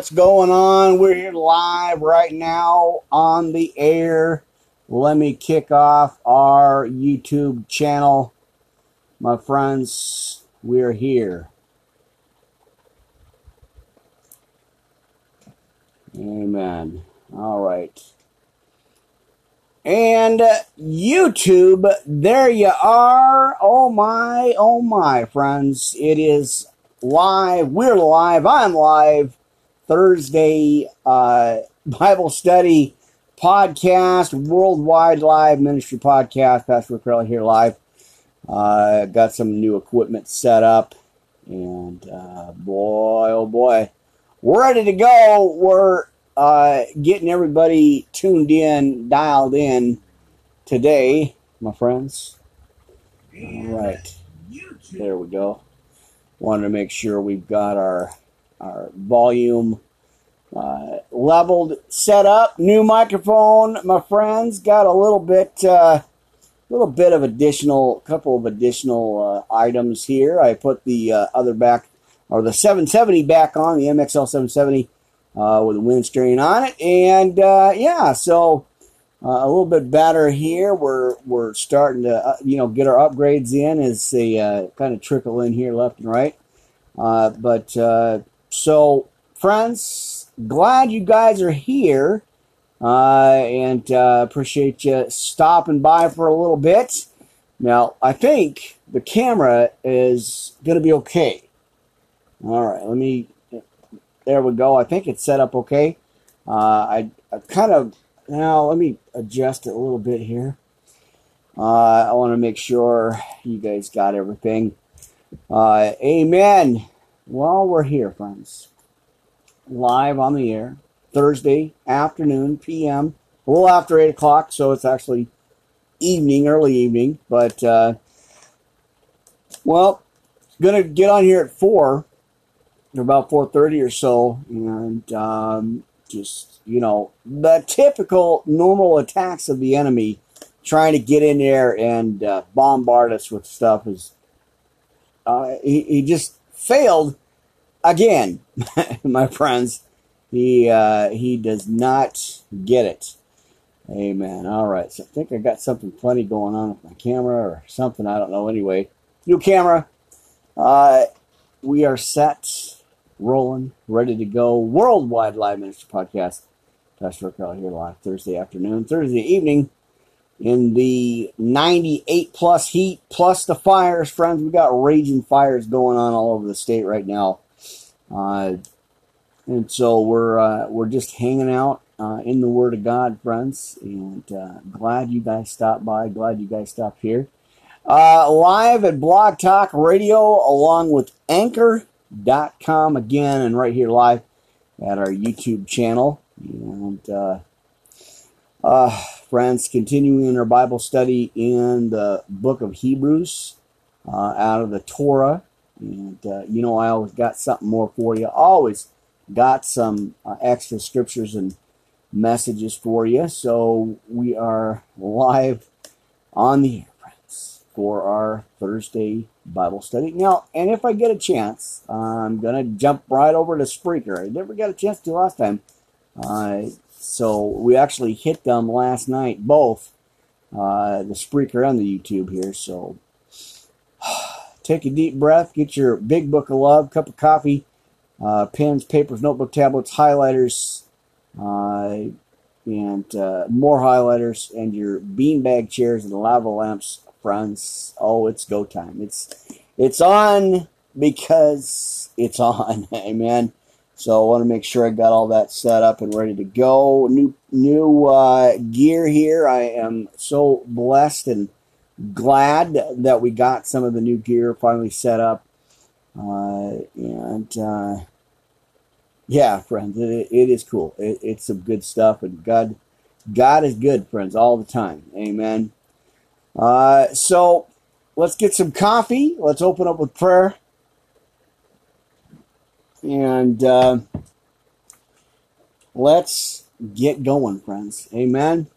What's going on? We're here live right now on the air. Let me kick off our YouTube channel. My friends, we're here. Amen. All right. And YouTube, there you are. Oh my, oh my, friends. It is live. We're live. I'm live. Thursday uh, Bible study podcast, worldwide live ministry podcast. Pastor Rick here live. Uh, got some new equipment set up. And uh, boy, oh boy, we're ready to go. We're uh, getting everybody tuned in, dialed in today, my friends. All right, there we go. Wanted to make sure we've got our our volume uh, leveled, set up. New microphone, my friends. Got a little bit, uh, little bit of additional, couple of additional uh, items here. I put the uh, other back, or the 770 back on the MXL 770 uh, with a windscreen on it, and uh, yeah, so. a little bit better here. We're we're starting to you know get our upgrades in as they kind of trickle in here left and right. but so, friends, glad you guys are here. Uh, and uh, appreciate you stopping by for a little bit. Now, I think the camera is going to be okay. All right, let me. There we go. I think it's set up okay. Uh, I, I kind of now let me adjust it a little bit here. Uh, I want to make sure you guys got everything. Uh, amen. Well, we're here, friends. Live on the air. Thursday afternoon, PM. A little after 8 o'clock, so it's actually evening, early evening. But, uh, well, going to get on here at 4, about 4.30 or so, and um, just, you know, the typical normal attacks of the enemy trying to get in there and uh, bombard us with stuff is uh, he, he just failed again, my friends. He uh, he does not get it. Amen. All right. So I think I got something funny going on with my camera or something. I don't know. Anyway, new camera. Uh, we are set, rolling, ready to go. Worldwide Live Ministry Podcast. Pastor Rick out here live Thursday afternoon, Thursday evening in the 98 plus heat, plus the fires, friends. We got raging fires going on all over the state right now. Uh, and so we're uh, we're just hanging out uh, in the Word of God, friends, and uh, glad you guys stopped by. Glad you guys stopped here. Uh, live at Blog Talk Radio, along with Anchor.com again, and right here live at our YouTube channel. And uh, friends, continuing our Bible study in the book of Hebrews out of the Torah. And, uh, you know, I always got something more for you. Always got some uh, extra scriptures and messages for you. So we are live on the air, friends, for our Thursday Bible study. Now, and if I get a chance, I'm going to jump right over to Spreaker. I never got a chance to last time. Uh, so we actually hit them last night, both uh, the Spreaker and the YouTube here. So Take a deep breath, get your big book of love, cup of coffee, uh, pens, papers, notebook, tablets, highlighters, uh, and uh, more highlighters, and your beanbag chairs and lava lamps, friends. Oh, it's go time. It's it's on because it's on. Amen. So I want to make sure I got all that set up and ready to go. New new uh, gear here. I am so blessed and glad that we got some of the new gear finally set up. Uh, and uh, yeah, friends, it, it is cool. It, it's some good stuff, and God, God is good, friends, all the time. Amen. Uh, so let's get some coffee. Let's open up with prayer, and uh, let's get going, friends. Amen.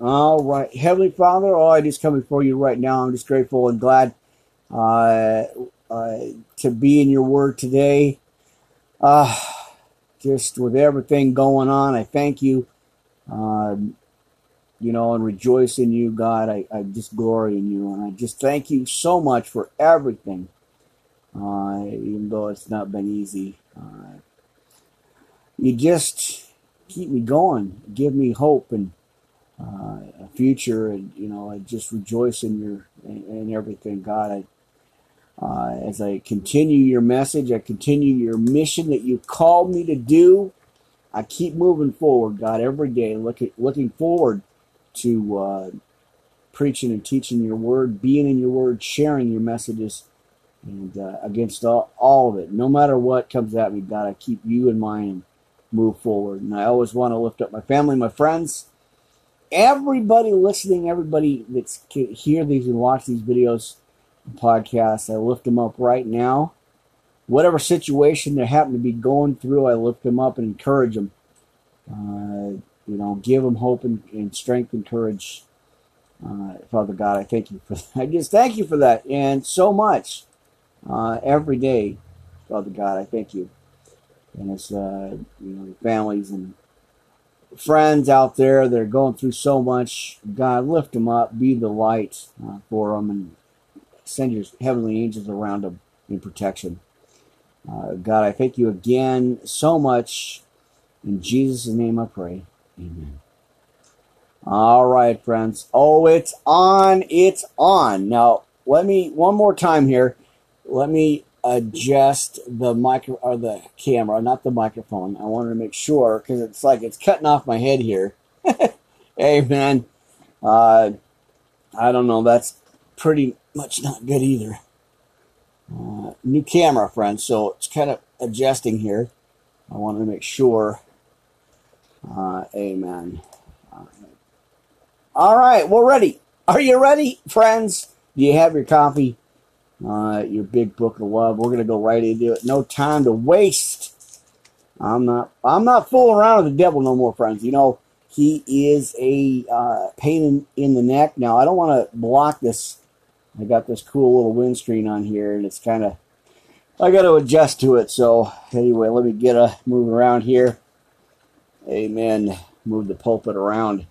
All right. Heavenly Father, oh, I just come before you right now. I'm just grateful and glad uh, uh, to be in your word today. Uh, just with everything going on, I thank you. Um, you know, and rejoice in you, God. I, I just glory in you, and I just thank you so much for everything, uh, even though it's not been easy. Uh, you just keep me going, give me hope and uh, a future, and you know, I just rejoice in your in everything, God. I uh, as I continue your message, I continue your mission that you called me to do. I keep moving forward, God, every day, looking looking forward to uh, preaching and teaching your word, being in your word, sharing your messages, and uh, against all, all of it, no matter what comes at me, God, I keep you in mind move forward. And I always want to lift up my family, my friends, everybody listening, everybody that's can hear these and watch these videos, podcasts. I lift them up right now. Whatever situation they happen to be going through, I lift them up and encourage them. Uh, you know, give them hope and, and strength and courage. Uh, Father God, I thank you for that. I just thank you for that and so much uh, every day, Father God. I thank you. And it's, uh, you know, families and friends out there that are going through so much. God, lift them up, be the light uh, for them, and send your heavenly angels around them in protection. Uh, God, I thank you again so much. In Jesus' name I pray. Amen. All right, friends. Oh, it's on. It's on. Now, let me, one more time here, let me adjust the micro or the camera, not the microphone. I wanted to make sure because it's like it's cutting off my head here. hey, man. Uh, I don't know. That's pretty much not good either. Uh, new camera, friends. So it's kind of adjusting here. I wanted to make sure uh, amen. Uh, all right, we're ready. Are you ready, friends? Do you have your coffee? Uh, your big book of love. We're gonna go right into it. No time to waste. I'm not. I'm not fooling around with the devil no more, friends. You know he is a uh, pain in, in the neck. Now I don't want to block this. I got this cool little windscreen on here, and it's kind of. I got to adjust to it. So anyway, let me get a move around here. Amen. Move the pulpit around.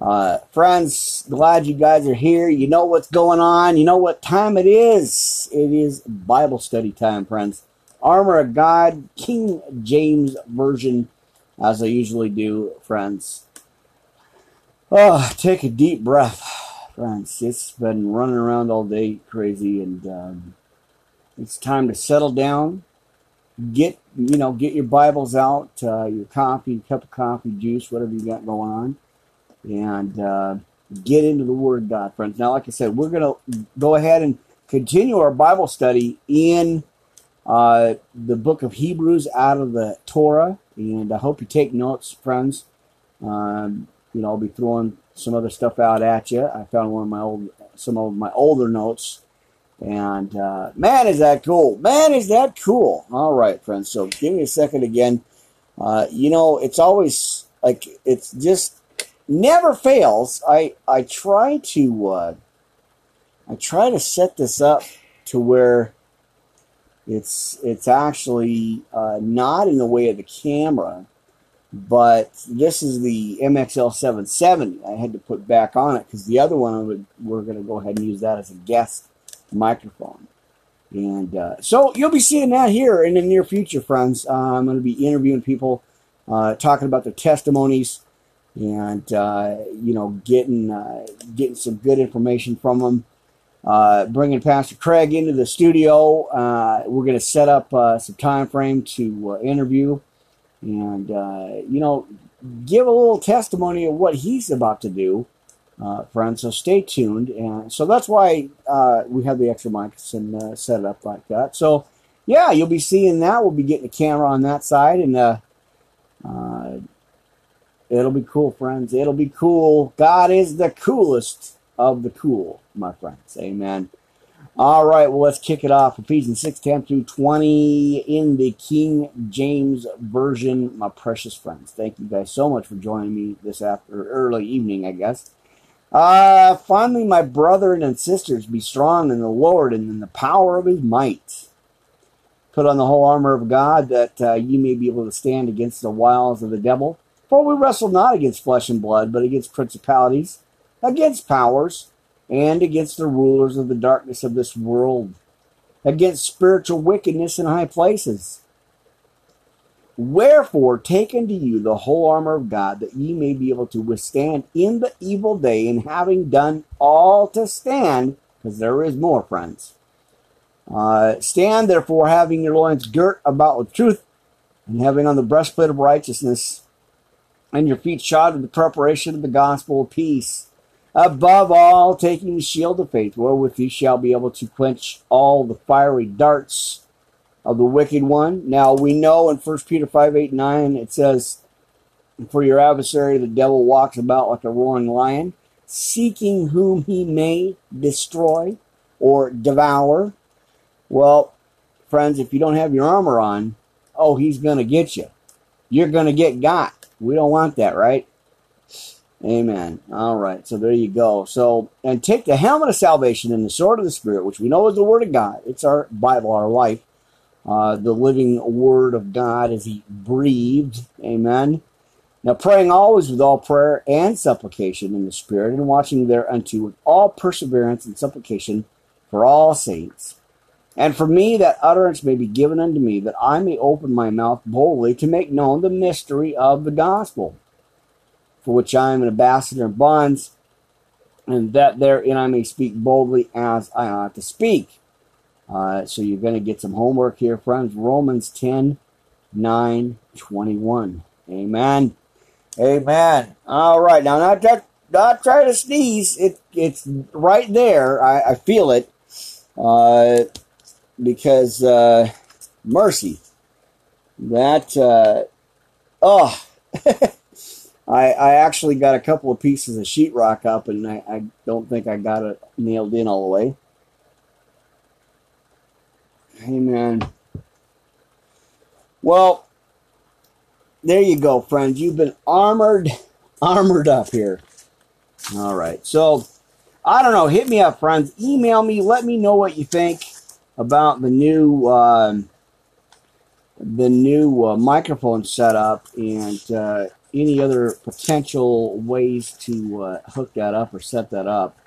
Uh, friends, glad you guys are here. You know what's going on. You know what time it is. It is Bible study time, friends. Armor of God, King James Version, as I usually do, friends. Oh, take a deep breath, friends. It's been running around all day crazy, and um, it's time to settle down, get you know get your Bibles out, uh, your coffee, cup of coffee, juice, whatever you got going on, and uh, get into the Word God, friends. Now, like I said, we're gonna go ahead and continue our Bible study in uh, the book of Hebrews out of the Torah, and I hope you take notes, friends. Um, you know, I'll be throwing some other stuff out at you. I found one of my old, some of my older notes and uh, man, is that cool! Man, is that cool! All right, friends. So give me a second again. Uh, you know, it's always like it's just never fails. I I try to uh, I try to set this up to where it's it's actually uh, not in the way of the camera, but this is the MXL 770. I had to put back on it because the other one would, we're going to go ahead and use that as a guest microphone. And uh, so you'll be seeing that here in the near future, friends. Uh, I'm going to be interviewing people, uh, talking about their testimonies, and uh, you know, getting uh, getting some good information from them. Uh, bringing Pastor Craig into the studio. we're going to set up some time frame to interview, and you know, give a little testimony of what he's about to do uh, friends. So stay tuned. And so that's why uh, we have the extra mics and uh, set it up like that. So yeah, you'll be seeing that. We'll be getting a camera on that side, and uh, uh, it'll be cool, friends. It'll be cool. God is the coolest of the cool, my friends. Amen. All right, well, let's kick it off. Ephesians 6 10 through 20 in the King James Version, my precious friends. Thank you guys so much for joining me this after early evening, I guess. Uh, finally, my brethren and sisters, be strong in the Lord and in the power of his might. Put on the whole armor of God that uh, ye may be able to stand against the wiles of the devil. For we wrestle not against flesh and blood, but against principalities, against powers, and against the rulers of the darkness of this world, against spiritual wickedness in high places. Wherefore, take unto you the whole armor of God, that ye may be able to withstand in the evil day, and having done all to stand, because there is more, friends. Uh, stand therefore, having your loins girt about with truth, and having on the breastplate of righteousness, and your feet shod with the preparation of the gospel of peace. Above all, taking the shield of faith, wherewith ye shall be able to quench all the fiery darts of the wicked one. Now we know in 1 Peter 5 8 9 it says, For your adversary the devil walks about like a roaring lion, seeking whom he may destroy or devour. Well, friends, if you don't have your armor on, oh, he's going to get you. You're going to get got. We don't want that, right? Amen. All right. So there you go. So, and take the helmet of salvation and the sword of the Spirit, which we know is the Word of God. It's our Bible, our life. Uh, the living Word of God as He breathed. Amen. Now, praying always with all prayer and supplication in the Spirit, and watching thereunto with all perseverance and supplication for all saints. And for me, that utterance may be given unto me, that I may open my mouth boldly to make known the mystery of the gospel, for which I am an ambassador in bonds, and that therein I may speak boldly as I ought to speak. Uh, so you're going to get some homework here, friends. Romans 10, 9, 21. Amen. Amen. All right. Now, not, not, not try to sneeze. It, it's right there. I, I feel it. Uh, because uh, mercy, that uh, oh, I I actually got a couple of pieces of sheetrock up, and I, I don't think I got it nailed in all the way. Amen. Well, there you go, friends. You've been armored, armored up here. All right. So, I don't know. Hit me up, friends. Email me. Let me know what you think about the new uh, the new uh, microphone setup and uh, any other potential ways to uh, hook that up or set that up.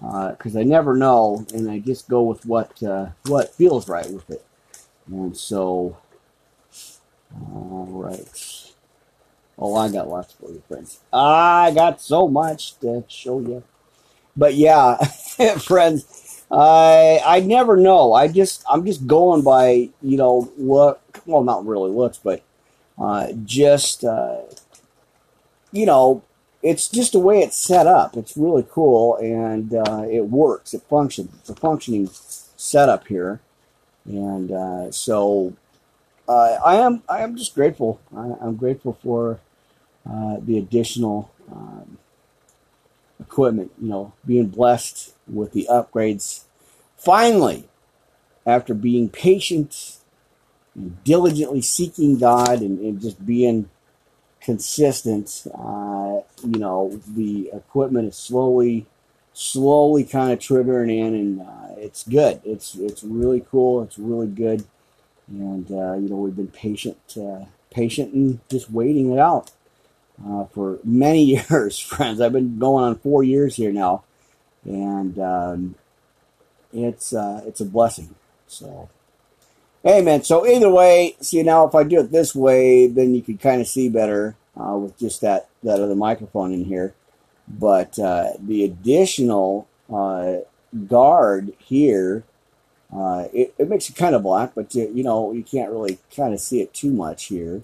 Because uh, I never know and I just go with what uh, what feels right with it. And so all right oh I got lots for you friends. I got so much to show you but yeah friends I I never know. I just I'm just going by you know look. Well, not really looks, but uh, just uh, you know, it's just the way it's set up. It's really cool and uh, it works. It functions. It's a functioning setup here, and uh, so uh, I am I am just grateful. I, am grateful for uh, the additional. Um, equipment, you know, being blessed with the upgrades. Finally, after being patient and diligently seeking God and, and just being consistent, uh, you know, the equipment is slowly, slowly kind of triggering in, and uh, it's good. It's it's really cool. It's really good, and uh, you know, we've been patient, uh, patient, and just waiting it out uh, for many years, friends. I've been going on four years here now, and um, it's uh, it's a blessing. So, amen. So either way, see now if I do it this way, then you can kind of see better uh, with just that that other microphone in here. But uh, the additional uh, guard here. Uh, it, it makes it kind of black, but you, you know you can't really kind of see it too much here.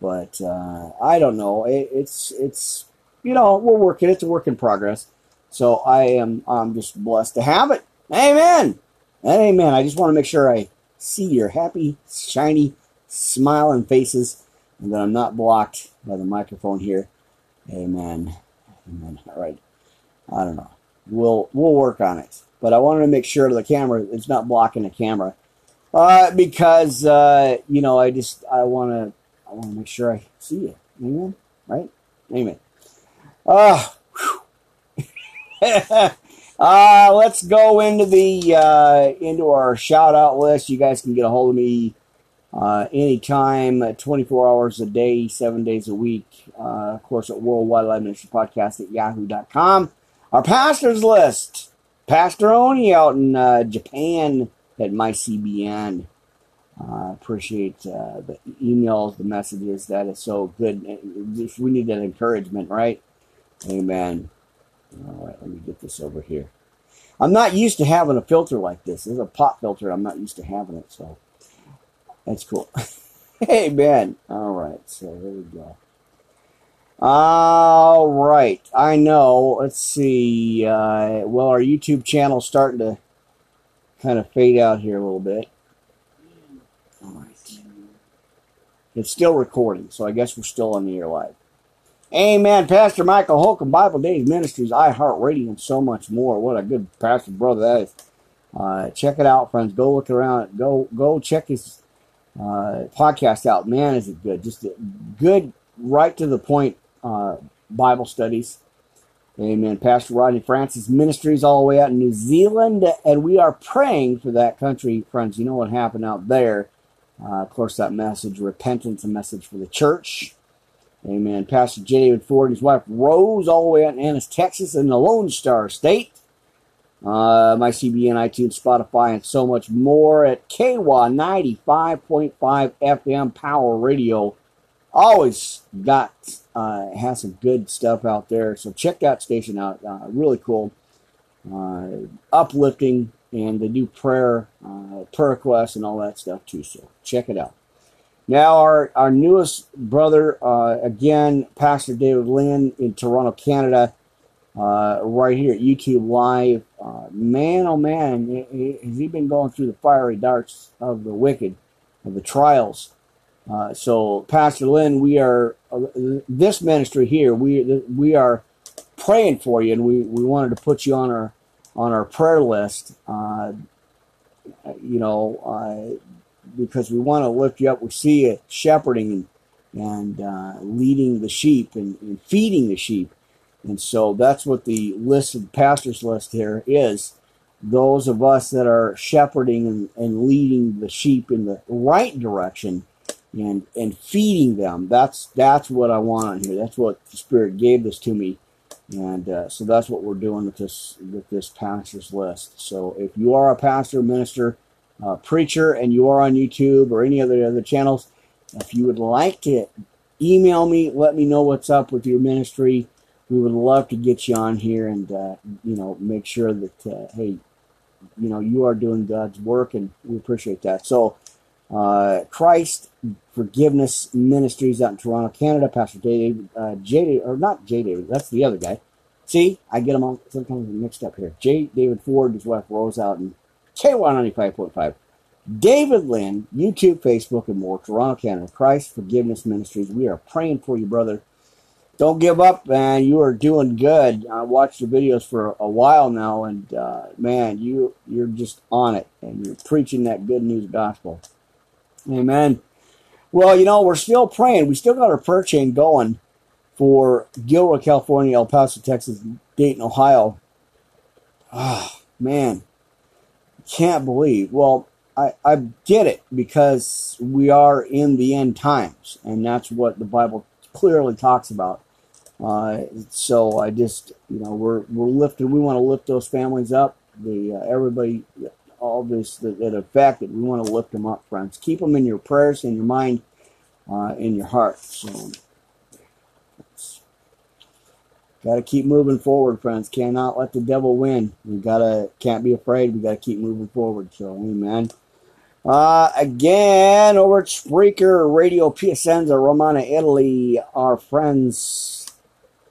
But uh, I don't know. It, it's it's you know we're working. It's a work in progress. So I am I'm just blessed to have it. Amen. Amen. I just want to make sure I see your happy, shiny, smiling faces, and that I'm not blocked by the microphone here. Amen. Amen. All right. I don't know. We'll we'll work on it. But I wanted to make sure the camera it's not blocking the camera. Uh, because uh, you know, I just I want to I want to make sure I see you. Amen. Right? Amen. Ah. Uh, Uh, let's go into the uh, into our shout out list. You guys can get a hold of me uh, anytime, uh, 24 hours a day, seven days a week. Uh, of course, at Worldwide Live Ministry Podcast at yahoo.com. Our pastors list Pastor Oni out in uh, Japan at MyCBN. Uh, appreciate uh, the emails, the messages. That is so good. We need that encouragement, right? Amen. All right, let me get this over here. I'm not used to having a filter like this. This is a pop filter. I'm not used to having it, so that's cool. Amen. All right, so there we go. All right, I know. Let's see. Uh, well, our YouTube channel's starting to kind of fade out here a little bit. It's still recording, so I guess we're still on the air live. Amen. Pastor Michael Holcomb, Bible Days Ministries, iHeartRadio, and so much more. What a good pastor brother that is. Uh, check it out, friends. Go look around. Go go check his uh, podcast out. Man, is it good. Just good, right to the point uh, Bible studies. Amen. Pastor Rodney Francis Ministries all the way out in New Zealand, and we are praying for that country, friends. You know what happened out there. Uh, of course, that message, repentance, a message for the church. Amen. Pastor. David Ford and his wife Rose, all the way out in Ennis, Texas, in the Lone Star State. Uh, MyCBN, iTunes, Spotify, and so much more at KWA 95.5 FM Power Radio. Always got, uh, has some good stuff out there. So check that station out. Uh, really cool. Uh, uplifting, and they do prayer, uh, prayer requests, and all that stuff too. So check it out. Now, our, our newest brother, uh, again, Pastor David Lynn in Toronto, Canada, uh, right here at YouTube Live. Uh, man, oh man, has he been going through the fiery darts of the wicked, of the trials. Uh, so, Pastor Lynn, we are, uh, this ministry here, we, we are praying for you, and we, we wanted to put you on our, on our prayer list. Uh, you know, because we want to lift you up. We see you shepherding and, and uh, leading the sheep and, and, feeding the sheep. And so that's what the list of the pastors list here is. Those of us that are shepherding and, and leading the sheep in the right direction and and feeding them. That's that's what I want on here. That's what the Spirit gave this to me, and uh, so that's what we're doing with this with this pastors list. So if you are a pastor, minister, uh, preacher and you are on YouTube or any other other channels, if you would like to email me, let me know what's up with your ministry. We would love to get you on here and uh, you know make sure that uh, hey, you know you are doing God's work and we appreciate that. So. Uh, Christ Forgiveness Ministries out in Toronto, Canada. Pastor David, uh, J. or not J. David, that's the other guy. See, I get them all sometimes mixed up here. J. David Ford, his wife Rose out in K195.5. David Lynn, YouTube, Facebook, and more. Toronto, Canada. Christ Forgiveness Ministries. We are praying for you, brother. Don't give up, man. You are doing good. I watched your videos for a while now, and uh, man, you you're just on it, and you're preaching that good news gospel. Amen. Well, you know, we're still praying. We still got our prayer chain going for Gilroy, California, El Paso, Texas, Dayton, Ohio. Oh, man can't believe. Well, I, I get it because we are in the end times, and that's what the Bible clearly talks about. Uh, so I just, you know, we're we're lifting. We want to lift those families up. The uh, everybody, all this that, affected. We want to lift them up, friends. Keep them in your prayers, in your mind, uh, in your heart. So Got to keep moving forward, friends. Cannot let the devil win. We gotta can't be afraid. We gotta keep moving forward. So, amen. Uh, again, over at Spreaker Radio Piacenza, Romana, Italy, our friends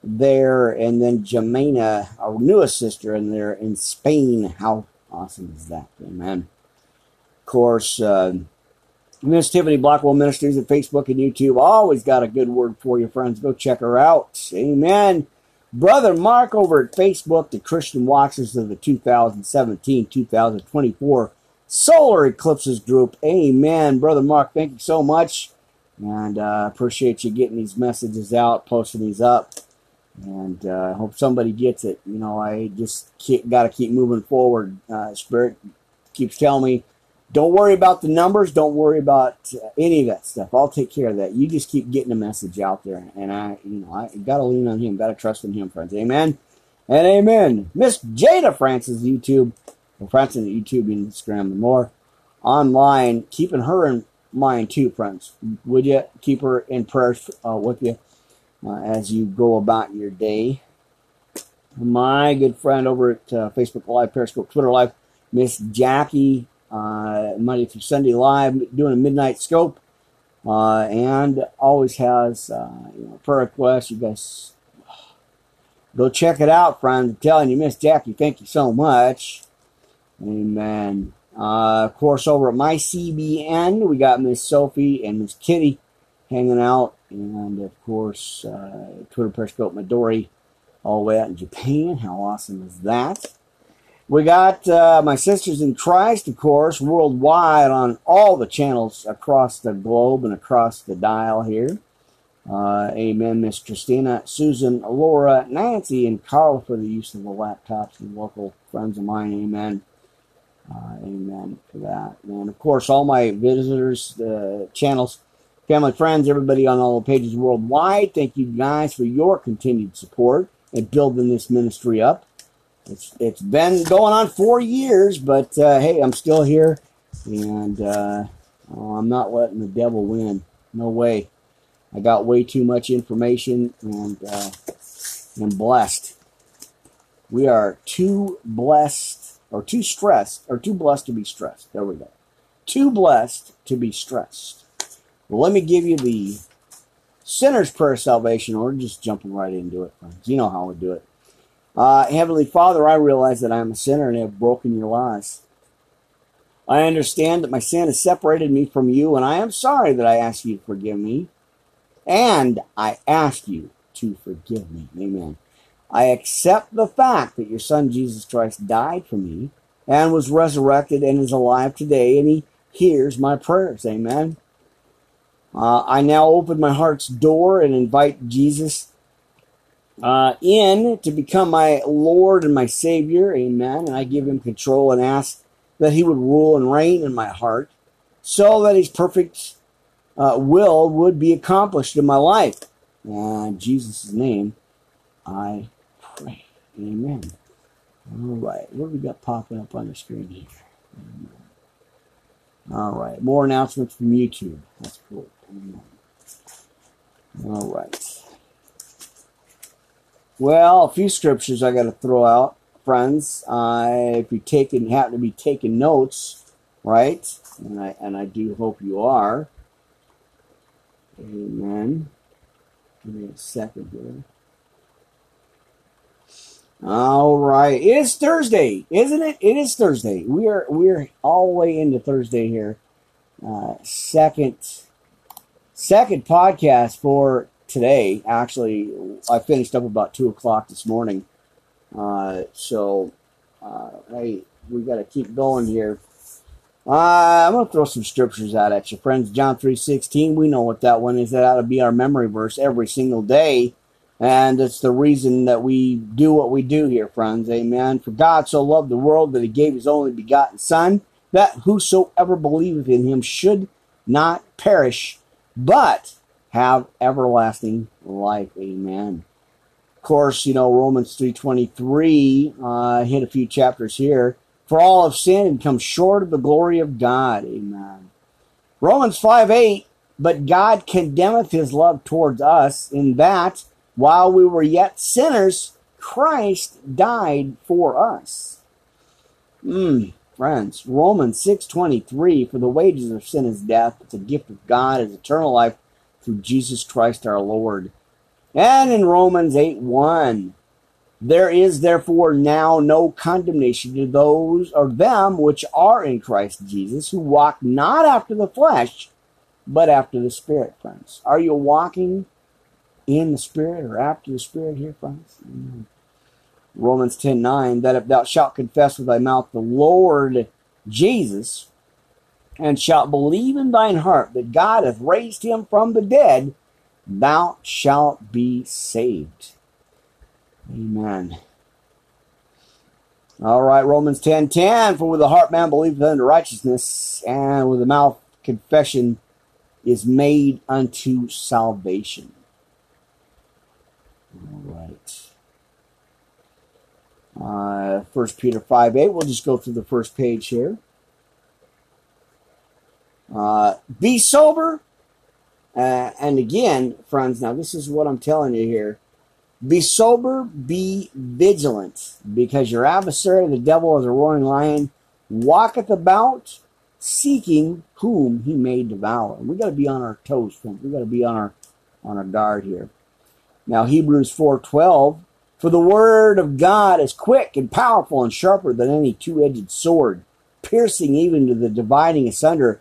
there, and then Jemena, our newest sister, in there in Spain. How awesome is that? Amen. Of course, uh, Miss Tiffany Blackwell Ministries at Facebook and YouTube. Always got a good word for you, friends. Go check her out. Amen. Brother Mark over at Facebook, the Christian Watchers of the 2017 2024 Solar Eclipses Group. Amen. Brother Mark, thank you so much. And uh, appreciate you getting these messages out, posting these up. And uh, I hope somebody gets it. You know, I just got to keep moving forward. Uh, Spirit keeps telling me, don't worry about the numbers. Don't worry about uh, any of that stuff. I'll take care of that. You just keep getting the message out there. And I, you know, I got to lean on Him. Got to trust in Him, friends. Amen and amen. Miss Jada Francis YouTube, or Francis YouTube, and Instagram, and more online, keeping her in mind too, friends. Would you keep her in prayer uh, with you uh, as you go about your day? My good friend over at uh, Facebook Live, Periscope, Twitter Live, Miss Jackie, uh, Monday through Sunday Live, doing a midnight scope, uh, and always has uh, you know, prayer requests. You guys Go check it out, friends. I'm telling you, Miss Jackie, thank you so much. Amen. Uh, of course, over at my CBN, we got Miss Sophie and Miss Kitty hanging out. And of course, uh, Twitter Periscope Midori all the way out in Japan. How awesome is that? We got uh, my sisters in Christ, of course, worldwide on all the channels across the globe and across the dial here. Uh, amen, Miss Christina, Susan, Laura, Nancy, and Carl for the use of the laptops and local friends of mine. Amen. Uh, amen for that. And of course, all my visitors, uh, channels, family, friends, everybody on all the pages worldwide, thank you guys for your continued support and building this ministry up. It's it's been going on four years, but uh, hey, I'm still here, and uh, oh, I'm not letting the devil win. No way. I got way too much information and uh, am blessed. We are too blessed or too stressed or too blessed to be stressed. There we go. Too blessed to be stressed. Well, let me give you the sinner's prayer of salvation. We're just jumping right into it, friends. You know how we do it. Uh, Heavenly Father, I realize that I am a sinner and have broken your laws. I understand that my sin has separated me from you, and I am sorry that I ask you to forgive me. And I ask you to forgive me. Amen. I accept the fact that your son Jesus Christ died for me and was resurrected and is alive today, and he hears my prayers. Amen. Uh, I now open my heart's door and invite Jesus uh, in to become my Lord and my Savior. Amen. And I give him control and ask that he would rule and reign in my heart so that his perfect uh, will would be accomplished in my life. in Jesus' name, I pray. Amen. All right, what do we got popping up on the screen here? All right, more announcements from YouTube. That's cool. All right. Well, a few scriptures I got to throw out, friends. Uh, if you taking happen to be taking notes, right? And I and I do hope you are. Amen. Give me a second here. All right, it's Thursday, isn't it? It is Thursday. We are we're all the way into Thursday here. Uh, second second podcast for today. Actually, I finished up about two o'clock this morning. Uh, so, uh, hey, we got to keep going here. Uh, I'm to throw some scriptures out at you, friends. John 3.16, we know what that one is. That ought to be our memory verse every single day. And it's the reason that we do what we do here, friends. Amen. For God so loved the world that he gave his only begotten Son, that whosoever believeth in him should not perish, but have everlasting life. Amen. Of course, you know, Romans 3.23, uh, hit a few chapters here. For all have sinned and come short of the glory of God. Amen. Romans 5 8, but God condemneth his love towards us in that while we were yet sinners, Christ died for us. Hmm, friends, Romans 6:23 for the wages of sin is death, but the gift of God is eternal life through Jesus Christ our Lord. And in Romans 8:1 there is therefore now no condemnation to those or them which are in Christ Jesus, who walk not after the flesh, but after the Spirit, friends. Are you walking in the Spirit or after the Spirit here, friends? Amen. Romans 10 9, that if thou shalt confess with thy mouth the Lord Jesus, and shalt believe in thine heart that God hath raised him from the dead, thou shalt be saved. Amen. All right, Romans 10 10. For with the heart man believeth unto righteousness, and with the mouth confession is made unto salvation. All right. Uh, 1 Peter 5 8. We'll just go through the first page here. Uh, be sober. Uh, and again, friends, now this is what I'm telling you here. Be sober, be vigilant, because your adversary, the devil, is a roaring lion, walketh about, seeking whom he may devour. We got to be on our toes, friends. We got to be on our on our guard here. Now Hebrews four twelve, for the word of God is quick and powerful and sharper than any two edged sword, piercing even to the dividing asunder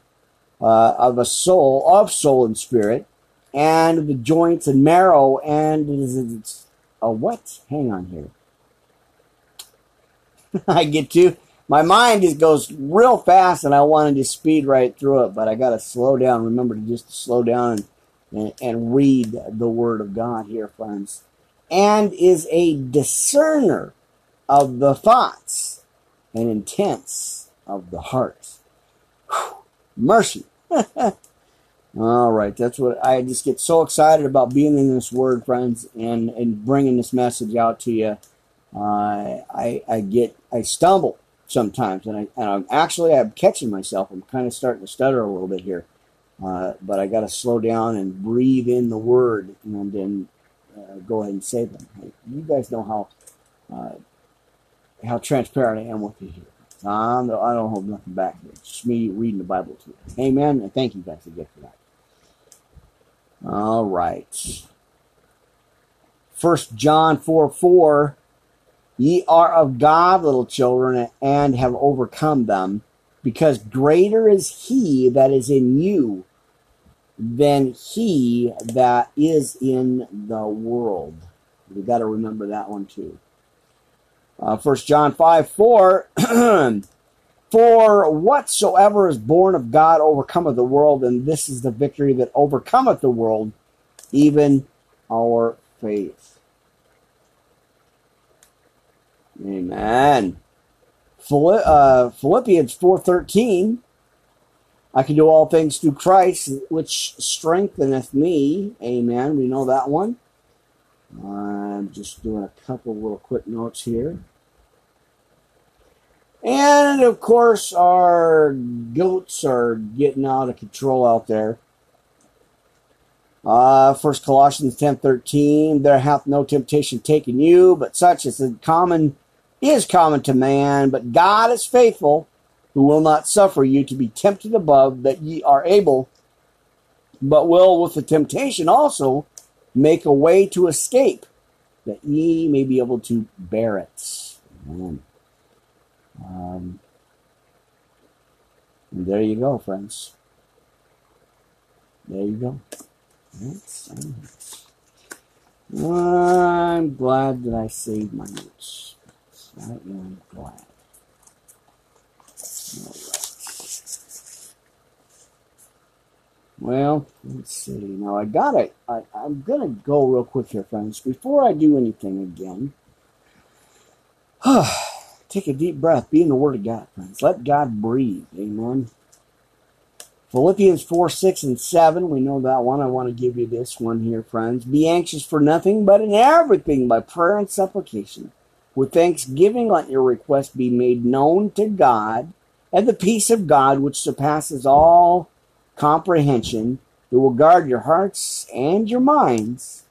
uh, of a soul, of soul and spirit, and the joints and marrow, and it's a what? Hang on here. I get to my mind just goes real fast, and I wanted to speed right through it, but I got to slow down. Remember to just slow down and, and, and read the Word of God here, friends. And is a discerner of the thoughts and intents of the heart. Whew, mercy. All right, that's what I just get so excited about being in this word, friends, and and bringing this message out to you. Uh, I I get I stumble sometimes, and I and I'm actually I'm catching myself. I'm kind of starting to stutter a little bit here, uh, but I got to slow down and breathe in the word, and then go ahead and say them. You guys know how uh, how transparent I am with you here. I'm, I don't hold nothing back here. It's just me reading the Bible to you. Amen. And thank you guys again for that. All right. First John 4 4. Ye are of God, little children, and have overcome them, because greater is he that is in you than he that is in the world. We got to remember that one too. Uh, 1 John 5 4 For whatsoever is born of God overcometh the world, and this is the victory that overcometh the world, even our faith. Amen. Uh, Philippians 4.13 I can do all things through Christ, which strengtheneth me. Amen. We know that one. I'm just doing a couple little quick notes here. And of course, our goats are getting out of control out there. Uh, First Colossians ten thirteen. There hath no temptation taken you, but such as is common is common to man. But God is faithful, who will not suffer you to be tempted above that ye are able, but will with the temptation also make a way to escape, that ye may be able to bear it. Um, there you go, friends. There you go. I'm glad that I saved my notes. I am glad. Well, let's see. Now I got it. I, I'm gonna go real quick here, friends. Before I do anything again, take a deep breath. Be in the Word of God, friends. Let God breathe. Amen. Philippians 4, 6, and 7. We know that one. I want to give you this one here, friends. Be anxious for nothing, but in everything by prayer and supplication. With thanksgiving, let your request be made known to God, and the peace of God, which surpasses all comprehension, it will guard your hearts and your minds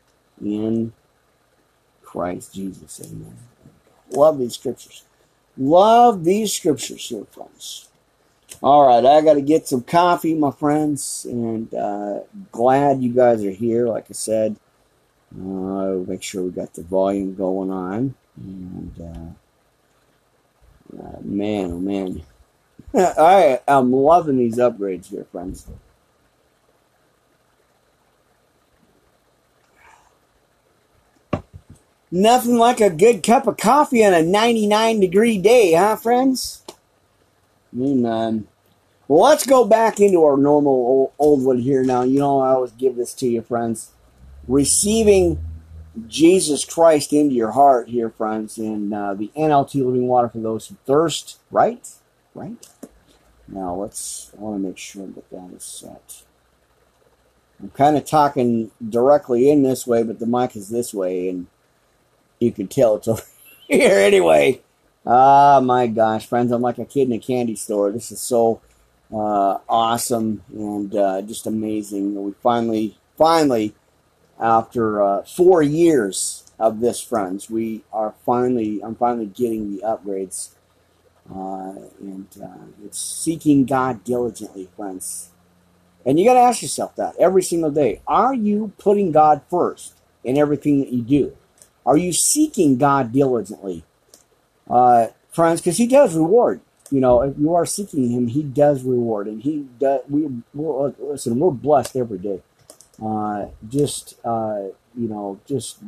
in Christ Jesus. Amen. Love these scriptures. Love these scriptures here, friends. All right, I got to get some coffee, my friends, and uh, glad you guys are here. Like I said, uh, make sure we got the volume going on. And uh, uh man, oh man, I am loving these upgrades here, friends. Nothing like a good cup of coffee on a 99 degree day, huh, friends? Amen. Well, let's go back into our normal old, one here now. You know, I always give this to you, friends. Receiving Jesus Christ into your heart here, friends, in uh, the NLT Living Water for those who thirst, right? Right? Now, let's, I want to make sure that that is set. I'm kind of talking directly in this way, but the mic is this way, and you can tell it's over here anyway. Ah, my gosh, friends, I'm like a kid in a candy store. This is so uh, awesome and uh, just amazing. We finally, finally, after uh, four years of this, friends, we are finally, I'm finally getting the upgrades. Uh, and uh, it's seeking God diligently, friends. And you got to ask yourself that every single day. Are you putting God first in everything that you do? Are you seeking God diligently? Uh, friends, because He does reward. You know, if you are seeking Him, He does reward. And He does, we, we're, listen, we're blessed every day. Uh, just, uh, you know, just,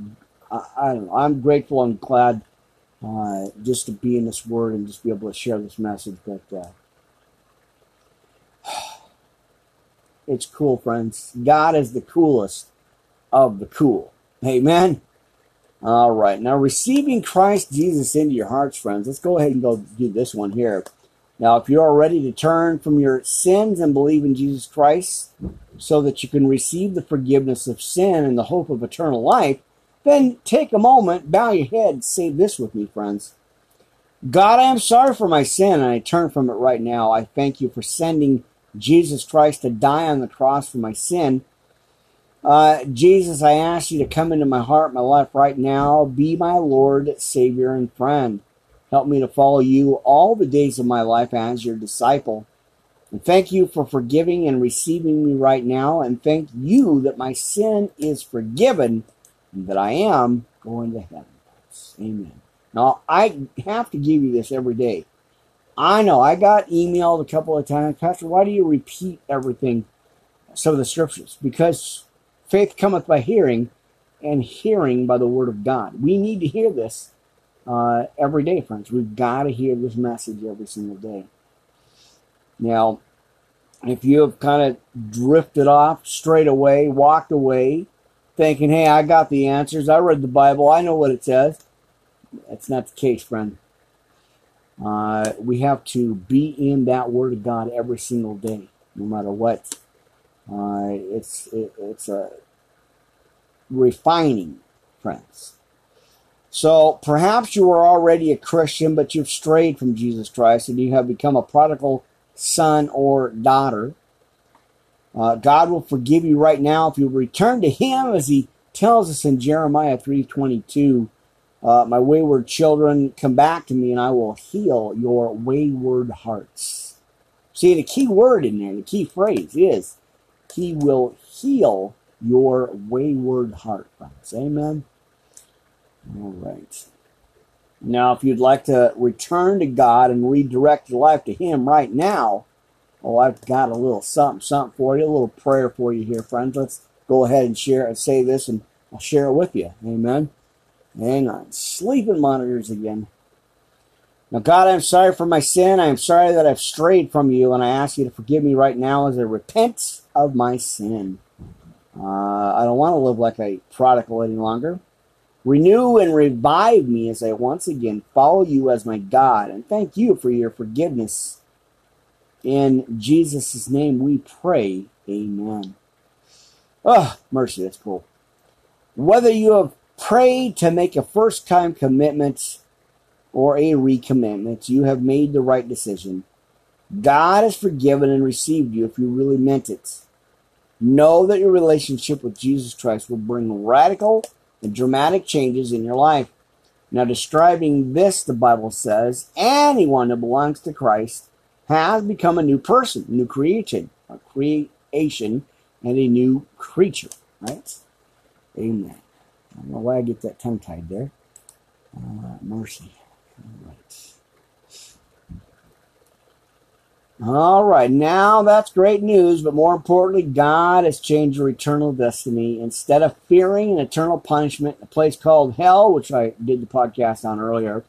I, I, don't know. I'm grateful and glad uh, just to be in this Word and just be able to share this message. But, uh, It's cool, friends. God is the coolest of the cool. Amen. All right. Now, receiving Christ Jesus into your hearts, friends. Let's go ahead and go do this one here. Now, if you are ready to turn from your sins and believe in Jesus Christ so that you can receive the forgiveness of sin and the hope of eternal life, then take a moment, bow your head, say this with me, friends. God, I am sorry for my sin, and I turn from it right now. I thank you for sending Jesus Christ to die on the cross for my sin. Uh, Jesus, I ask you to come into my heart, my life right now. Be my Lord, Savior, and friend. Help me to follow you all the days of my life as your disciple. And thank you for forgiving and receiving me right now. And thank you that my sin is forgiven and that I am going to heaven. Amen. Now, I have to give you this every day. I know. I got emailed a couple of times, Pastor, why do you repeat everything, some of the scriptures? Because faith cometh by hearing, and hearing by the word of God. We need to hear this uh, every day, friends. We've got to hear this message every single day. Now, if you have kind of drifted off straight away, walked away, thinking, hey, I got the answers, I read the Bible, I know what it says, that's not the case, friend. Uh, we have to be in that Word of God every single day, no matter what. Uh, it's it, it's a refining, friends. So perhaps you are already a Christian, but you've strayed from Jesus Christ and you have become a prodigal son or daughter. Uh, God will forgive you right now if you return to Him, as He tells us in Jeremiah three twenty two. Uh, my wayward children, come back to me and I will heal your wayward hearts. See, the key word in there, the key phrase is, He will heal your wayward heart. Amen? All right. Now, if you'd like to return to God and redirect your life to Him right now, oh, I've got a little something, something for you, a little prayer for you here, friends. Let's go ahead and share and say this, and I'll share it with you. Amen. Hang on. Sleeping monitors again. Now, God, I'm sorry for my sin. I am sorry that I've strayed from you, and I ask you to forgive me right now as I repent of my sin. Uh, I don't want to live like a prodigal any longer. Renew and revive me as I once again follow you as my God, and thank you for your forgiveness. In Jesus' name we pray. Amen. Oh, mercy, that's cool. Whether you have prayed to make a first time commitment or a recommitment. You have made the right decision. God has forgiven and received you if you really meant it. Know that your relationship with Jesus Christ will bring radical and dramatic changes in your life. Now, describing this, the Bible says, anyone who belongs to Christ has become a new person, new creation, a creation, and a new creature. Right? Amen. I don't know why I get that tongue tied there. Uh, mercy. All right. All right, now that's great news, but more importantly, God has changed your eternal destiny. Instead of fearing an eternal punishment, a place called hell, which I did the podcast on earlier,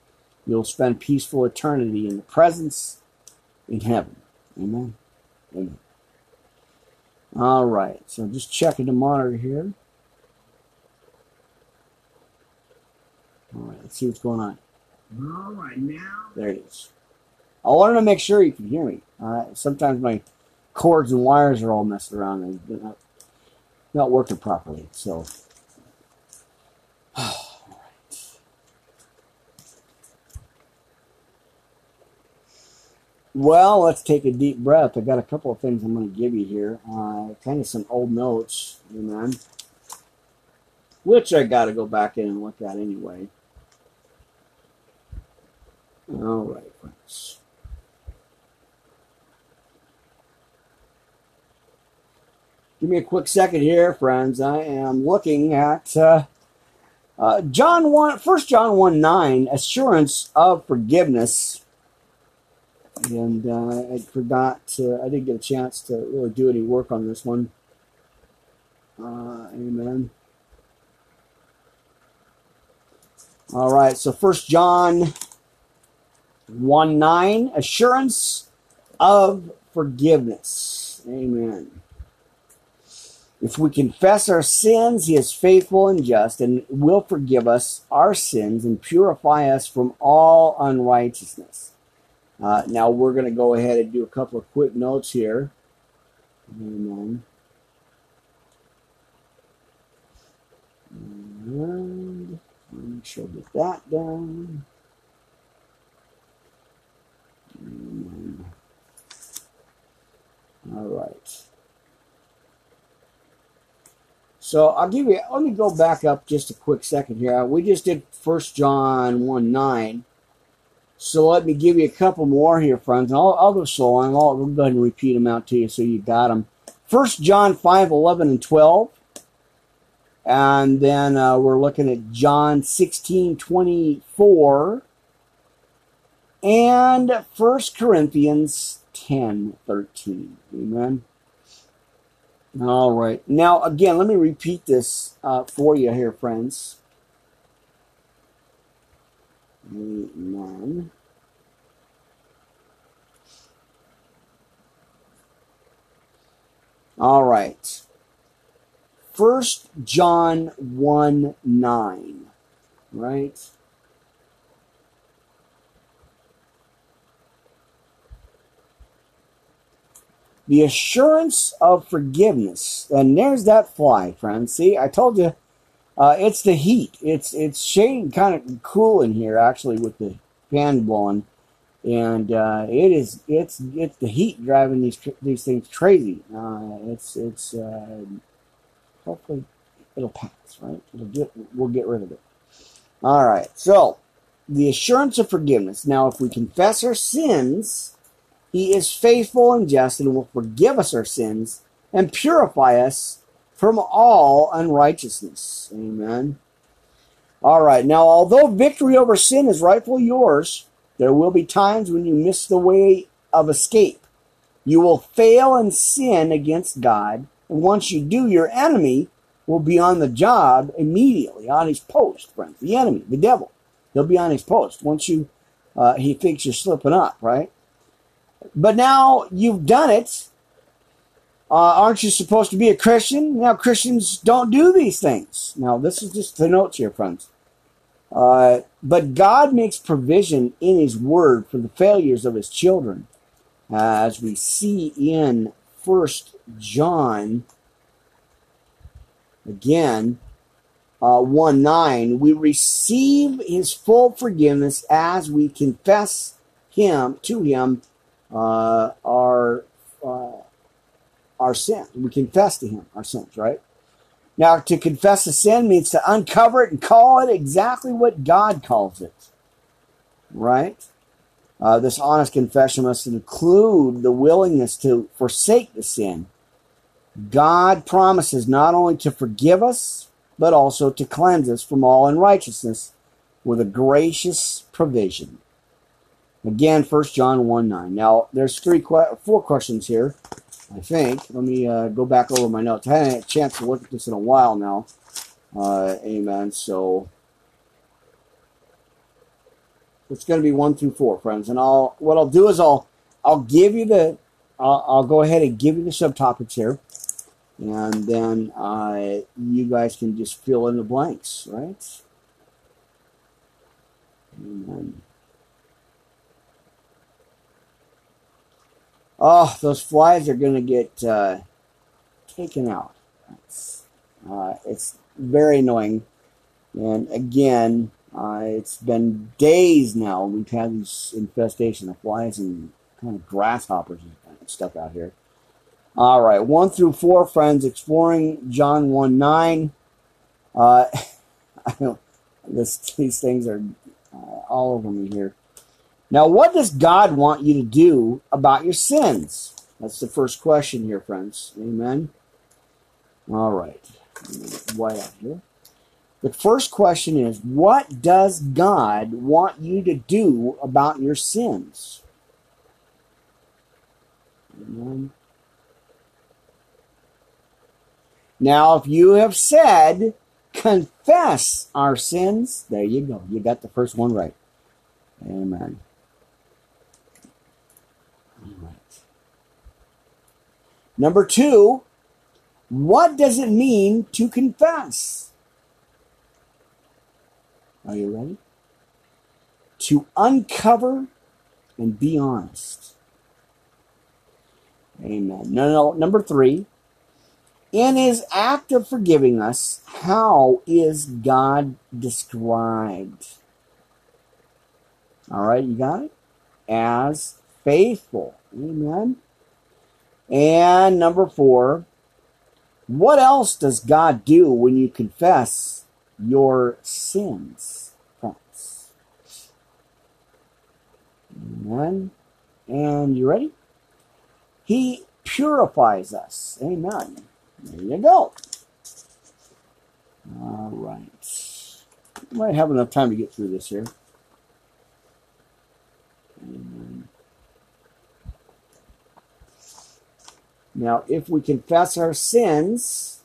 you'll spend peaceful eternity in the presence in heaven. Amen. Amen. All right, so just checking the monitor here. All right, let's see what's going on. All right, now. There it is. I wanted to make sure you can hear me. Uh, sometimes my cords and wires are all messed around and not, not working properly. So, Well, let's take a deep breath. I got a couple of things I'm going to give you here. Uh, kind of some old notes, amen. Which I got to go back in and look at anyway. All right, friends. Give me a quick second here, friends. I am looking at uh, uh, John 1, 1 John 1 9, assurance of forgiveness. And uh, I forgot, to, I didn't get a chance to really do any work on this one. Uh, amen. All right, so First John 1 9, assurance of forgiveness. Amen. If we confess our sins, he is faithful and just and will forgive us our sins and purify us from all unrighteousness. Uh, now we're going to go ahead and do a couple of quick notes here. Amen. And make sure get that done. All right. So I'll give you, let me go back up just a quick second here. We just did First John 1 9. So let me give you a couple more here, friends. And I'll, I'll go slow on. I'll, I'll go ahead and repeat them out to you so you got them. First John 5 11 and 12. And then uh, we're looking at John 16 24 and First Corinthians 10 13. Amen. All right. Now, again, let me repeat this uh, for you here, friends. Amen. All right. First John 1 9. Right? the assurance of forgiveness. And there's that fly, friends. See, I told you, uh, it's the heat. It's it's shading kind of cool in here actually with the fan blowing, and uh, it is it's it's the heat driving these these things crazy. Uh, it's it's uh, hopefully it'll pass, right? It'll get we'll get rid of it. All right, so the assurance of forgiveness. Now, if we confess our sins he is faithful and just and will forgive us our sins and purify us from all unrighteousness. Amen. All right. Now, although victory over sin is rightfully yours, there will be times when you miss the way of escape. You will fail and sin against God. And once you do, your enemy will be on the job immediately, on his post, friends. The enemy, the devil. He'll be on his post once you, uh, he thinks you're slipping up, right? But now you've done it. Uh, aren't you supposed to be a Christian? Now, Christians don't do these things. Now, this is just the notes here, friends. Uh, but God makes provision in His Word for the failures of His children, uh, as we see in First John. Again, uh, 1 9, we receive His full forgiveness as we confess Him to Him uh, our uh, our sin. We confess to Him our sins, right? Now, to confess a sin means to uncover it and call it exactly what God calls it, right? Uh, this honest confession must include the willingness to forsake the sin. God promises not only to forgive us, but also to cleanse us from all unrighteousness with a gracious provision. Again, 1 John 1 9. Now, there's three, four questions here, I think. Let me uh, go back over my notes. I haven't had a chance to look at this in a while now. Uh, amen. So, it's going to be 1 through 4, friends. And I'll what I'll do is I'll I'll give you the I'll, I'll go ahead and give you the subtopics here, and then uh, you guys can just fill in the blanks, right? Amen. Oh, those flies are going to get uh, taken out. It's, uh, it's very annoying. And again, uh, it's been days now we've had this infestation of flies and kind of grasshoppers and stuff out here. All right, 1 through 4, friends, exploring John 1 9. Uh, this, these things are uh, all over me here. Now, what does God want you to do about your sins? That's the first question here, friends. Amen. All right. The first question is What does God want you to do about your sins? Amen. Now, if you have said, confess our sins, there you go. You got the first one right. Amen. All right. Number two, what does it mean to confess? Are you ready? To uncover and be honest. Amen. No, no. Number three, in his act of forgiving us, how is God described? All right, you got it? As faithful. Amen. And number four, what else does God do when you confess your sins? Friends? Amen. And you ready? He purifies us. Amen. There you go. All right. Might have enough time to get through this here. Amen. Now, if we confess our sins,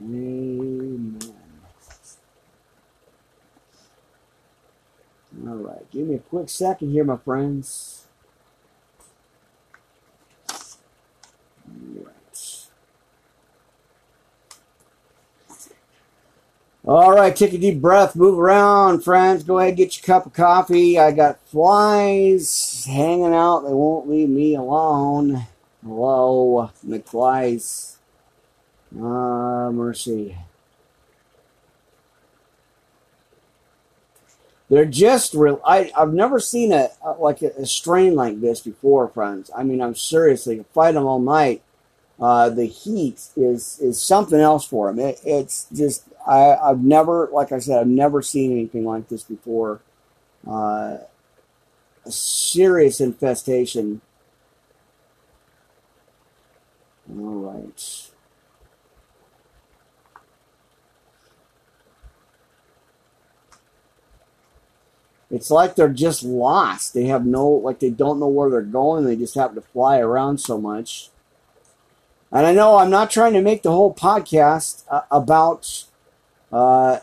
amen. All right, give me a quick second here, my friends. All right, take a deep breath, move around, friends. Go ahead, get your cup of coffee. I got flies hanging out. They won't leave me alone. Hello, McFlies. Ah, mercy. They're just real. I, I've never seen a, like a, a strain like this before, friends. I mean, I'm seriously fight them all night. Uh, the heat is is something else for them. It, it's just I, I've never, like I said, I've never seen anything like this before. Uh, a serious infestation. All right. It's like they're just lost. They have no, like they don't know where they're going. They just happen to fly around so much. And I know I'm not trying to make the whole podcast uh, about uh,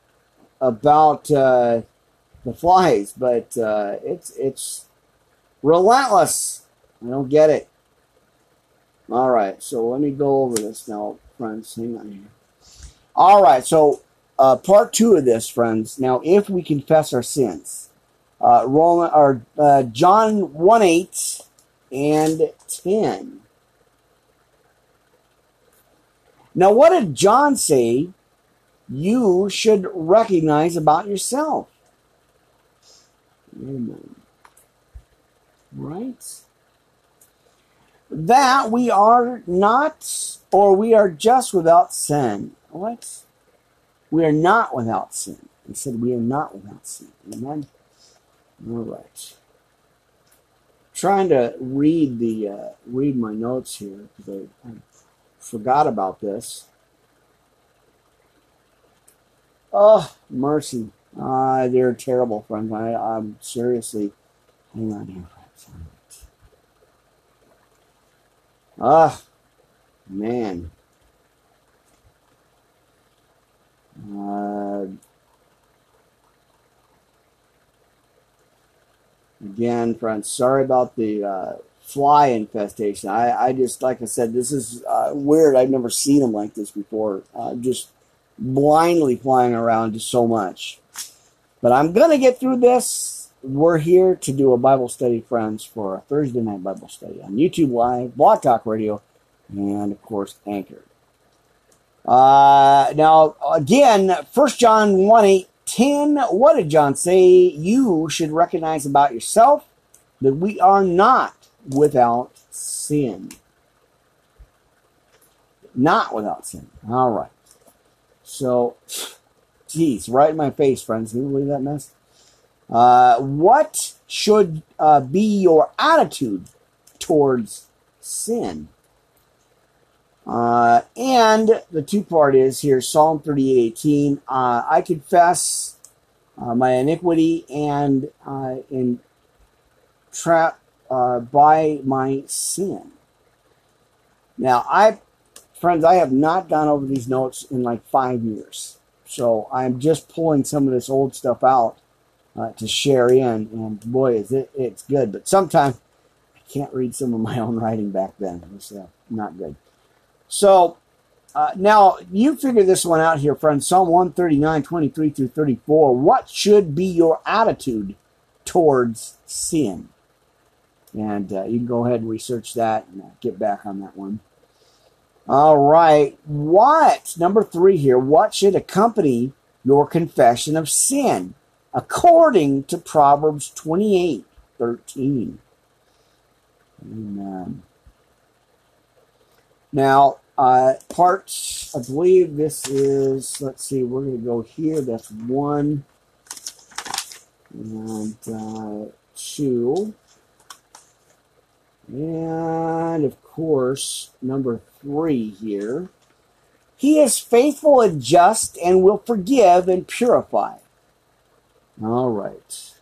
about uh, the flies, but uh, it's it's relentless. I don't get it. All right, so let me go over this now, friends. Hang on here. All right, so uh, part two of this, friends. Now, if we confess our sins, uh, Roman or uh, John one eight and ten. Now, what did John say you should recognize about yourself. Amen. Right? That we are not, or we are just without sin. What? We are not without sin. He said we are not without sin. Amen. All right. Trying to read the uh, read my notes here because I, I forgot about this. Oh, mercy. Uh, they're terrible, friends. I, I'm seriously. Hang on here. Ah, man. Uh, again, friends, sorry about the uh, fly infestation. I, I just, like I said, this is uh, weird. I've never seen them like this before. Uh, just blindly flying around just so much. But I'm going to get through this. We're here to do a Bible study, friends, for a Thursday night Bible study on YouTube Live, Blog Talk Radio, and of course, Anchor. Uh, now, again, 1 John 1 8 10, what did John say? You should recognize about yourself that we are not without sin. Not without sin. All right. So, geez, right in my face, friends. Can you believe that mess? Uh, what should uh, be your attitude towards sin? Uh, and the two part is here Psalm 38 18. Uh, I confess uh, my iniquity and uh, in trap by my sin. Now, I, friends, I have not gone over these notes in like five years. So I'm just pulling some of this old stuff out uh, to share in. And boy, is it, it's good. But sometimes I can't read some of my own writing back then. It's not good. So uh, now you figure this one out here, friends. Psalm 139, 23 through 34. What should be your attitude towards sin? And uh, you can go ahead and research that and uh, get back on that one. All right. What, number three here, what should accompany your confession of sin? According to Proverbs 28, 13. Amen. Now, uh, I believe this is, let's see, we're going to go here. That's one and uh, two. And of course, number three here. He is faithful and just and will forgive and purify. All right.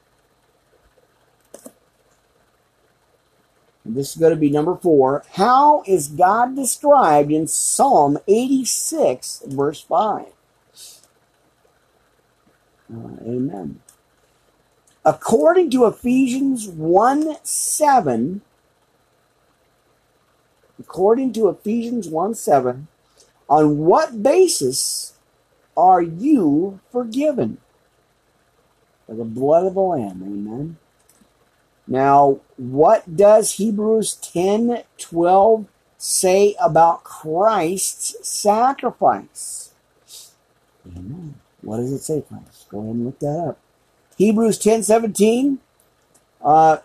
This is going to be number four. How is God described in Psalm 86, verse 5? Uh, amen. According to Ephesians 1 7, according to Ephesians 1 7, on what basis are you forgiven? By the blood of the Lamb. Amen. Now, what does Hebrews 10 12 say about Christ's sacrifice? Amen. What does it say, friends? Go ahead and look that up. Hebrews 10 17. Uh,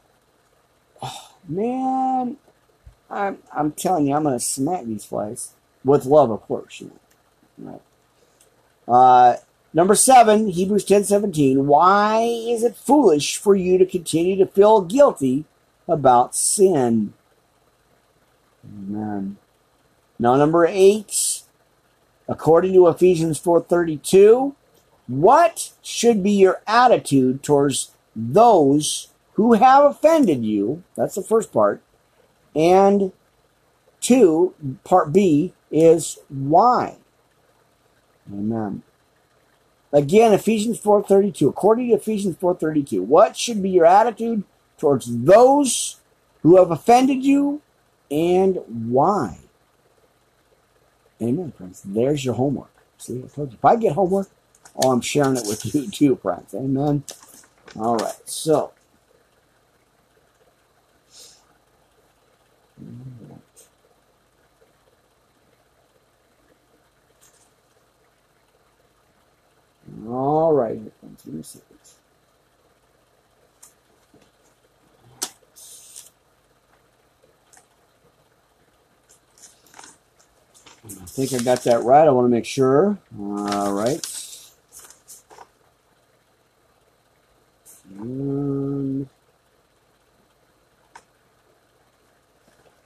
man, I'm, I'm telling you, I'm going to smack these flies. With love, of course. You know. Right. Uh, Number seven, Hebrews 10 17. Why is it foolish for you to continue to feel guilty about sin? Amen. Now, number eight, according to Ephesians 4:32, what should be your attitude towards those who have offended you? That's the first part. And two, part B is why. Amen. Again, Ephesians 4:32. According to Ephesians 4:32, what should be your attitude towards those who have offended you and why? Amen, friends. There's your homework. See, I told you. If I get homework, oh, I'm sharing it with you too, friends. Amen. All right. So, All right, a second. I think I got that right. I want to make sure. All right. And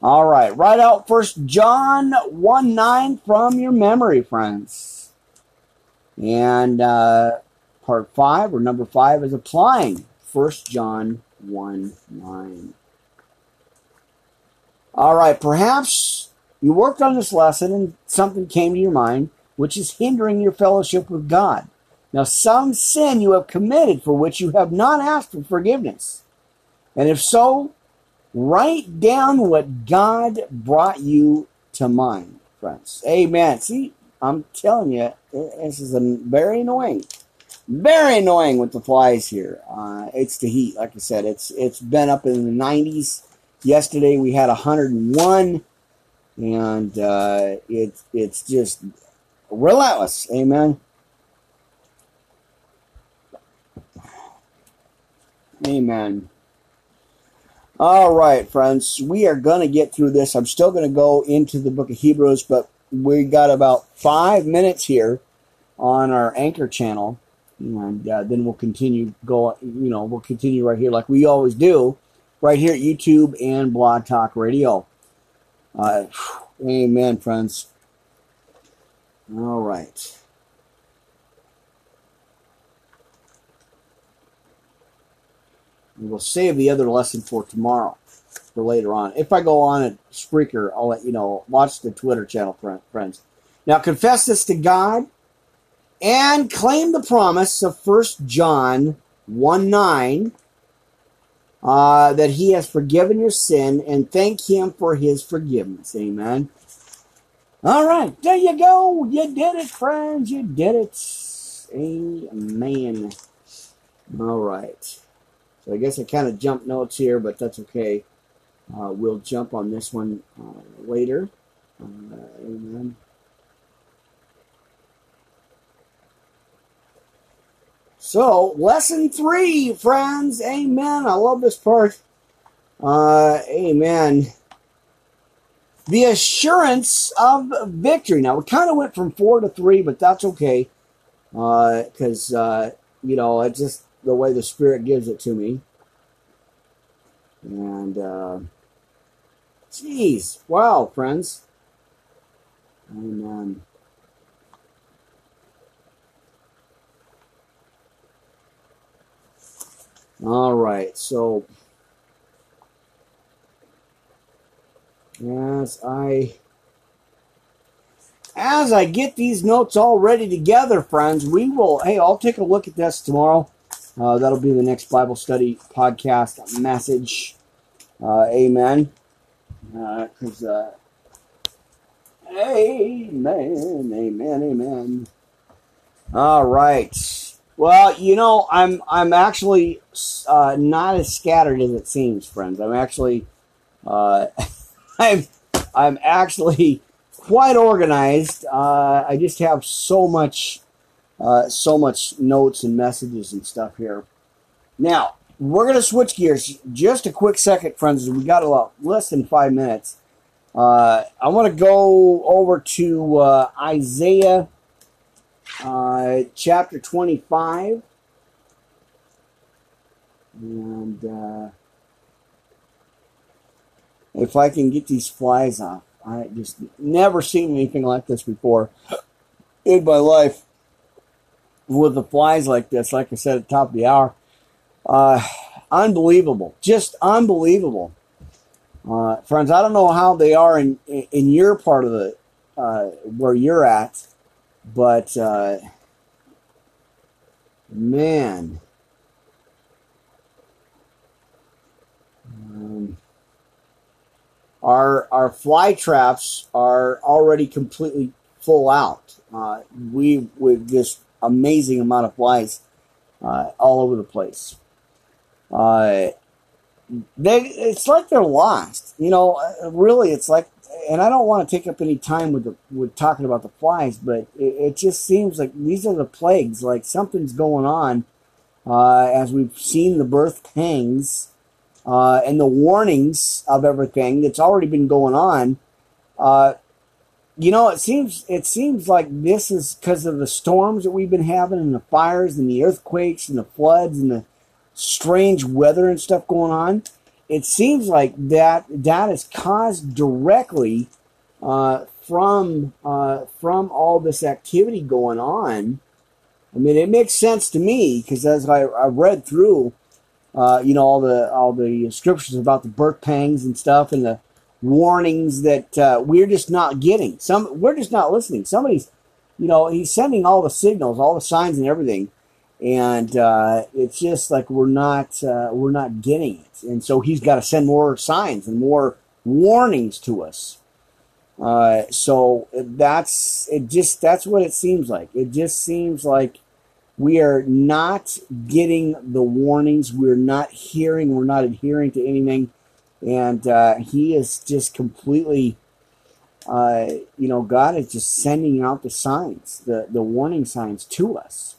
all right. Write out First John 1 9 from your memory, friends. And uh, part five, or number five, is applying 1 John 1 9. All right, perhaps you worked on this lesson and something came to your mind which is hindering your fellowship with God. Now, some sin you have committed for which you have not asked for forgiveness. And if so, write down what God brought you to mind, friends. Amen. See, I'm telling you, this is a very annoying, very annoying with the flies here. Uh, it's the heat, like I said. It's it's been up in the 90s. Yesterday we had 101, and uh, it's it's just relentless. Amen. Amen. All right, friends, we are going to get through this. I'm still going to go into the book of Hebrews, but we got about five minutes here on our anchor channel, and uh, then we'll continue go. You know, we'll continue right here like we always do, right here at YouTube and Blog Talk Radio. Uh, amen, friends. All right. We'll save the other lesson for tomorrow, for later on. If I go on at Spreaker, I'll let you know. Watch the Twitter channel, friends. Now, confess this to God and claim the promise of 1 John 1 9 uh, that he has forgiven your sin and thank him for his forgiveness. Amen. All right, there you go. You did it, friends. You did it. Amen. All right. So I guess I kind of jumped notes here, but that's okay. Uh, we'll jump on this one uh, later. Uh, amen. So, lesson three, friends. Amen. I love this part. Uh, amen. The assurance of victory. Now, we kind of went from four to three, but that's okay. Because, uh, uh, you know, it just the way the Spirit gives it to me. And, uh, geez, wow, friends. Amen. All right, so as I as I get these notes all ready together, friends, we will. Hey, I'll take a look at this tomorrow. Uh, that'll be the next Bible study podcast message. Uh, amen. Because, uh, uh, amen, amen, amen. All right. Well, you know, I'm I'm actually uh, not as scattered as it seems, friends. I'm actually uh, I'm I'm actually quite organized. I just have so much uh, so much notes and messages and stuff here. Now, we're going to switch gears just a quick second, friends. We got a lot, less than five minutes. Uh, I want to go over to uh, Isaiah uh, chapter 25. And uh, if I can get these flies off, I just never seen anything like this before in my life with the flies like this, like I said at the top of the hour. Uh, unbelievable. Just unbelievable. Uh, friends, I don't know how they are in, in your part of the, uh, where you're at, but, uh, man. Um, our, our fly traps are already completely full out. Uh, we, with this amazing amount of flies uh, all over the place. Uh, they, it's like they're lost. You know, uh, really, it's like, and I don't want to take up any time with the, with talking about the flies, but it, it just seems like these are the plagues. Like something's going on, uh, as we've seen the birth pangs uh, and the warnings of everything that's already been going on. You know, it seems it seems like this is because of the storms that we've been having, and the fires, and the earthquakes, and the floods, and the strange weather and stuff going on. It seems like that that is caused directly uh, from uh, from all this activity going on. I mean, it makes sense to me because as I, I read through, uh, you know, all the all the scriptures about the birth pangs and stuff, and the warnings that uh, we're just not getting. Some we're just not listening. Somebody's, you know, he's sending all the signals, all the signs, and everything, and uh, it's just like we're not uh, we're not getting it. And so he's got to send more signs and more warnings to us. Uh, so that's it. Just that's what it seems like. It just seems like we are not getting the warnings. We're not hearing. We're not adhering to anything, and uh, he is just completely. Uh, you know, God is just sending out the signs, the the warning signs to us.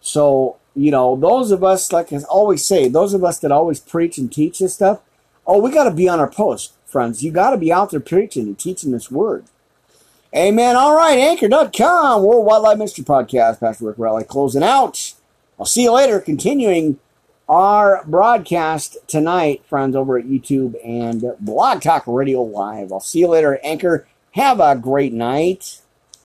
So you know, those of us, like I always say, those of us that always preach and teach this stuff, oh, we got to be on our post, friends. You got to be out there preaching and teaching this word. Amen. All right, anchor.com, World Wildlife Ministry Podcast, Pastor Rick Raleigh closing out. I'll see you later, continuing our broadcast tonight, friends, over at YouTube and Blog Talk Radio Live. I'll see you later, Anchor. Have a great night.